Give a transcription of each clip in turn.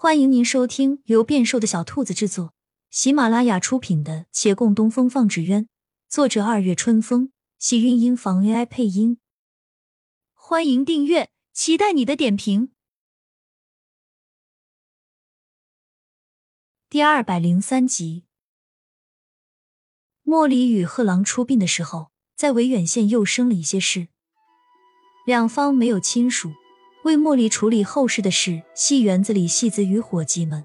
欢迎您收听由变瘦的小兔子制作、喜马拉雅出品的《且共东风放纸鸢》，作者二月春风，喜韵音房 AI 配音。欢迎订阅，期待你的点评。第二百零三集，莫离与贺郎出殡的时候，在维远县又生了一些事，两方没有亲属。为茉莉处理后事的事，戏园子里戏子与伙计们；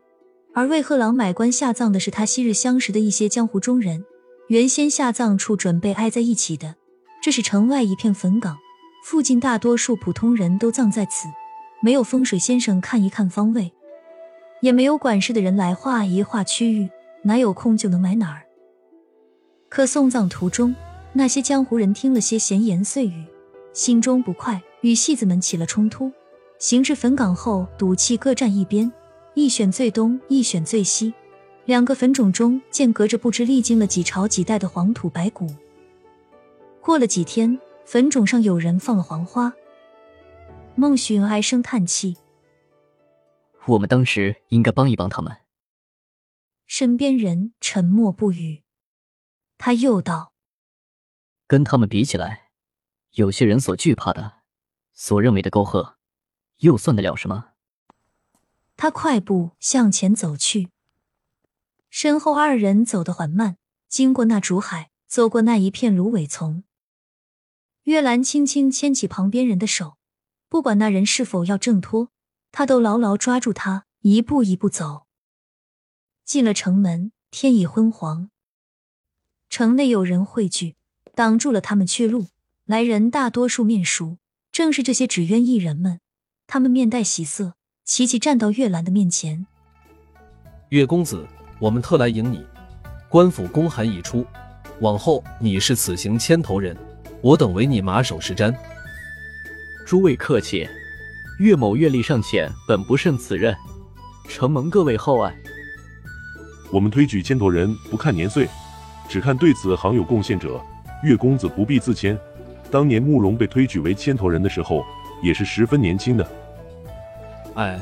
而为贺郎买棺下葬的是他昔日相识的一些江湖中人。原先下葬处准备挨在一起的，这是城外一片坟岗，附近大多数普通人都葬在此，没有风水先生看一看方位，也没有管事的人来画一画区域，哪有空就能买哪儿？可送葬途中，那些江湖人听了些闲言碎语，心中不快，与戏子们起了冲突。行至坟岗后，赌气各站一边，一选最东，一选最西。两个坟冢中间隔着不知历经了几朝几代的黄土白骨。过了几天，坟冢上有人放了黄花。孟寻唉声叹气：“我们当时应该帮一帮他们。”身边人沉默不语。他又道：“跟他们比起来，有些人所惧怕的，所认为的沟壑。”又算得了什么？他快步向前走去，身后二人走得缓慢，经过那竹海，走过那一片芦苇丛。月兰轻轻牵起旁边人的手，不管那人是否要挣脱，他都牢牢抓住他，一步一步走。进了城门，天已昏黄，城内有人汇聚，挡住了他们去路。来人大多数面熟，正是这些纸鸢艺人们。他们面带喜色，齐齐站到月兰的面前。月公子，我们特来迎你。官府公函已出，往后你是此行牵头人，我等为你马首是瞻。诸位客气，岳某阅历尚浅，本不胜此任，承蒙各位厚爱。我们推举牵头人不看年岁，只看对此行有贡献者。岳公子不必自谦，当年慕容被推举为牵头人的时候。也是十分年轻的。哎，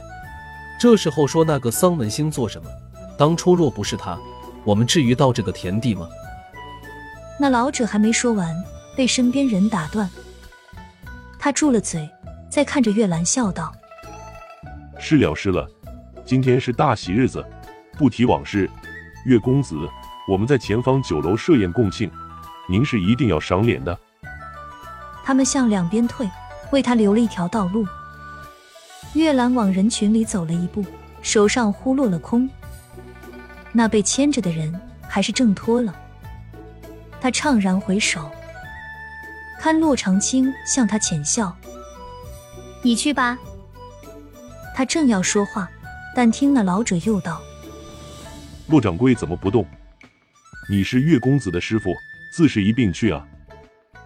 这时候说那个桑文星做什么？当初若不是他，我们至于到这个田地吗？那老者还没说完，被身边人打断。他住了嘴，再看着月兰笑道：“是了是了，今天是大喜日子，不提往事。月公子，我们在前方酒楼设宴共庆，您是一定要赏脸的。”他们向两边退。为他留了一条道路。月兰往人群里走了一步，手上忽落了空。那被牵着的人还是挣脱了。他怅然回首，看洛长青向他浅笑：“你去吧。”他正要说话，但听那老者又道：“洛掌柜怎么不动？你是月公子的师傅，自是一并去啊。”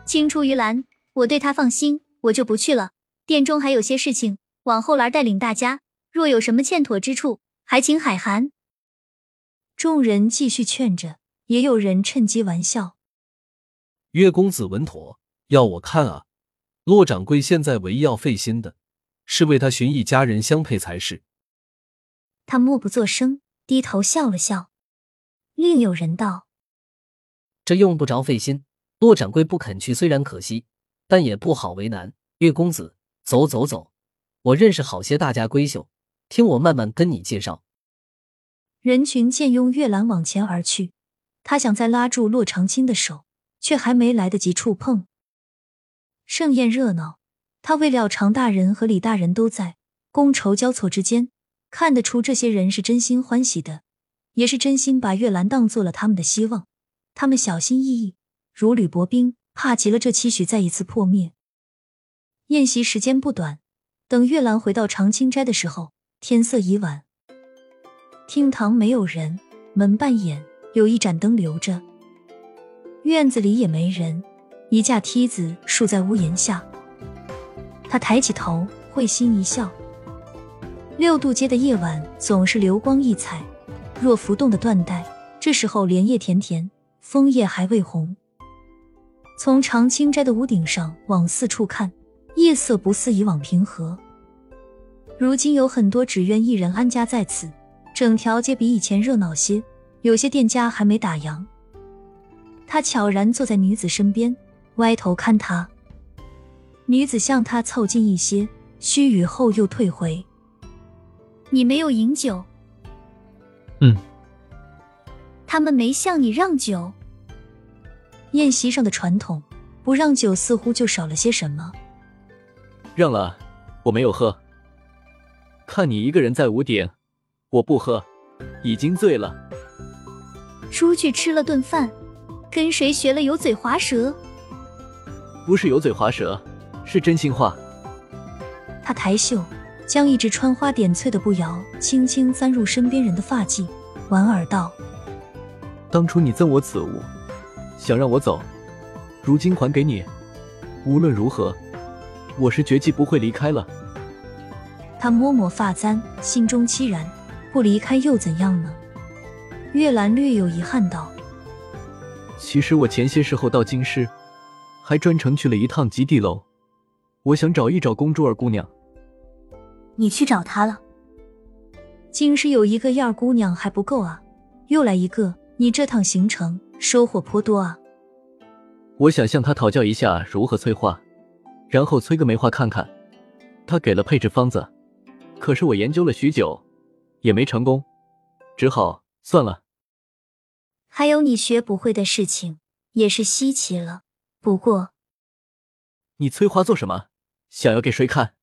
青出于蓝，我对他放心。我就不去了，殿中还有些事情，往后来带领大家。若有什么欠妥之处，还请海涵。众人继续劝着，也有人趁机玩笑。岳公子稳妥，要我看啊，骆掌柜现在唯一要费心的，是为他寻一家人相配才是。他默不作声，低头笑了笑。另有人道：“这用不着费心，骆掌柜不肯去，虽然可惜。”但也不好为难，岳公子，走走走，我认识好些大家闺秀，听我慢慢跟你介绍。人群渐拥月兰往前而去，他想再拉住洛长青的手，却还没来得及触碰。盛宴热闹，他未料常大人和李大人都在，觥筹交错之间，看得出这些人是真心欢喜的，也是真心把月兰当做了他们的希望。他们小心翼翼，如履薄冰。怕极了，这期许再一次破灭。宴席时间不短，等月兰回到长青斋的时候，天色已晚。厅堂没有人，门半掩，有一盏灯留着。院子里也没人，一架梯子竖在屋檐下。他抬起头，会心一笑。六渡街的夜晚总是流光溢彩，若浮动的缎带。这时候莲叶田田，枫叶还未红。从长青斋的屋顶上往四处看，夜色不似以往平和。如今有很多只愿一人安家在此，整条街比以前热闹些，有些店家还没打烊。他悄然坐在女子身边，歪头看她。女子向他凑近一些，须臾后又退回。你没有饮酒？嗯。他们没向你让酒？宴席上的传统，不让酒似乎就少了些什么。让了，我没有喝。看你一个人在屋顶，我不喝，已经醉了。出去吃了顿饭，跟谁学了油嘴滑舌？不是油嘴滑舌，是真心话。他抬袖，将一只穿花点翠的步摇轻轻簪入身边人的发髻，莞尔道：“当初你赠我此物，想让我走，如今还给你。无论如何，我是绝技不会离开了。”他摸摸发簪，心中凄然，不离开又怎样呢？月兰略有遗憾道：“其实我前些时候到京师，还专程去了一趟极地楼，我想找一找公主儿姑娘。你去找她了？京师有一个燕儿姑娘还不够啊，又来一个，你这趟行程收获颇多啊。我想向她讨教一下如何催化，然后催个梅花看看。他给了配置方子，可是我研究了许久，也没成功，只好算了。”还有你学不会的事情，也是稀奇了。不过，你催花做什么？想要给谁看？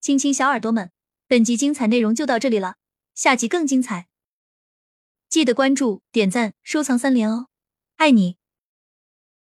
亲亲小耳朵们，本集精彩内容就到这里了，下集更精彩，记得关注、点赞、收藏三连哦，爱你！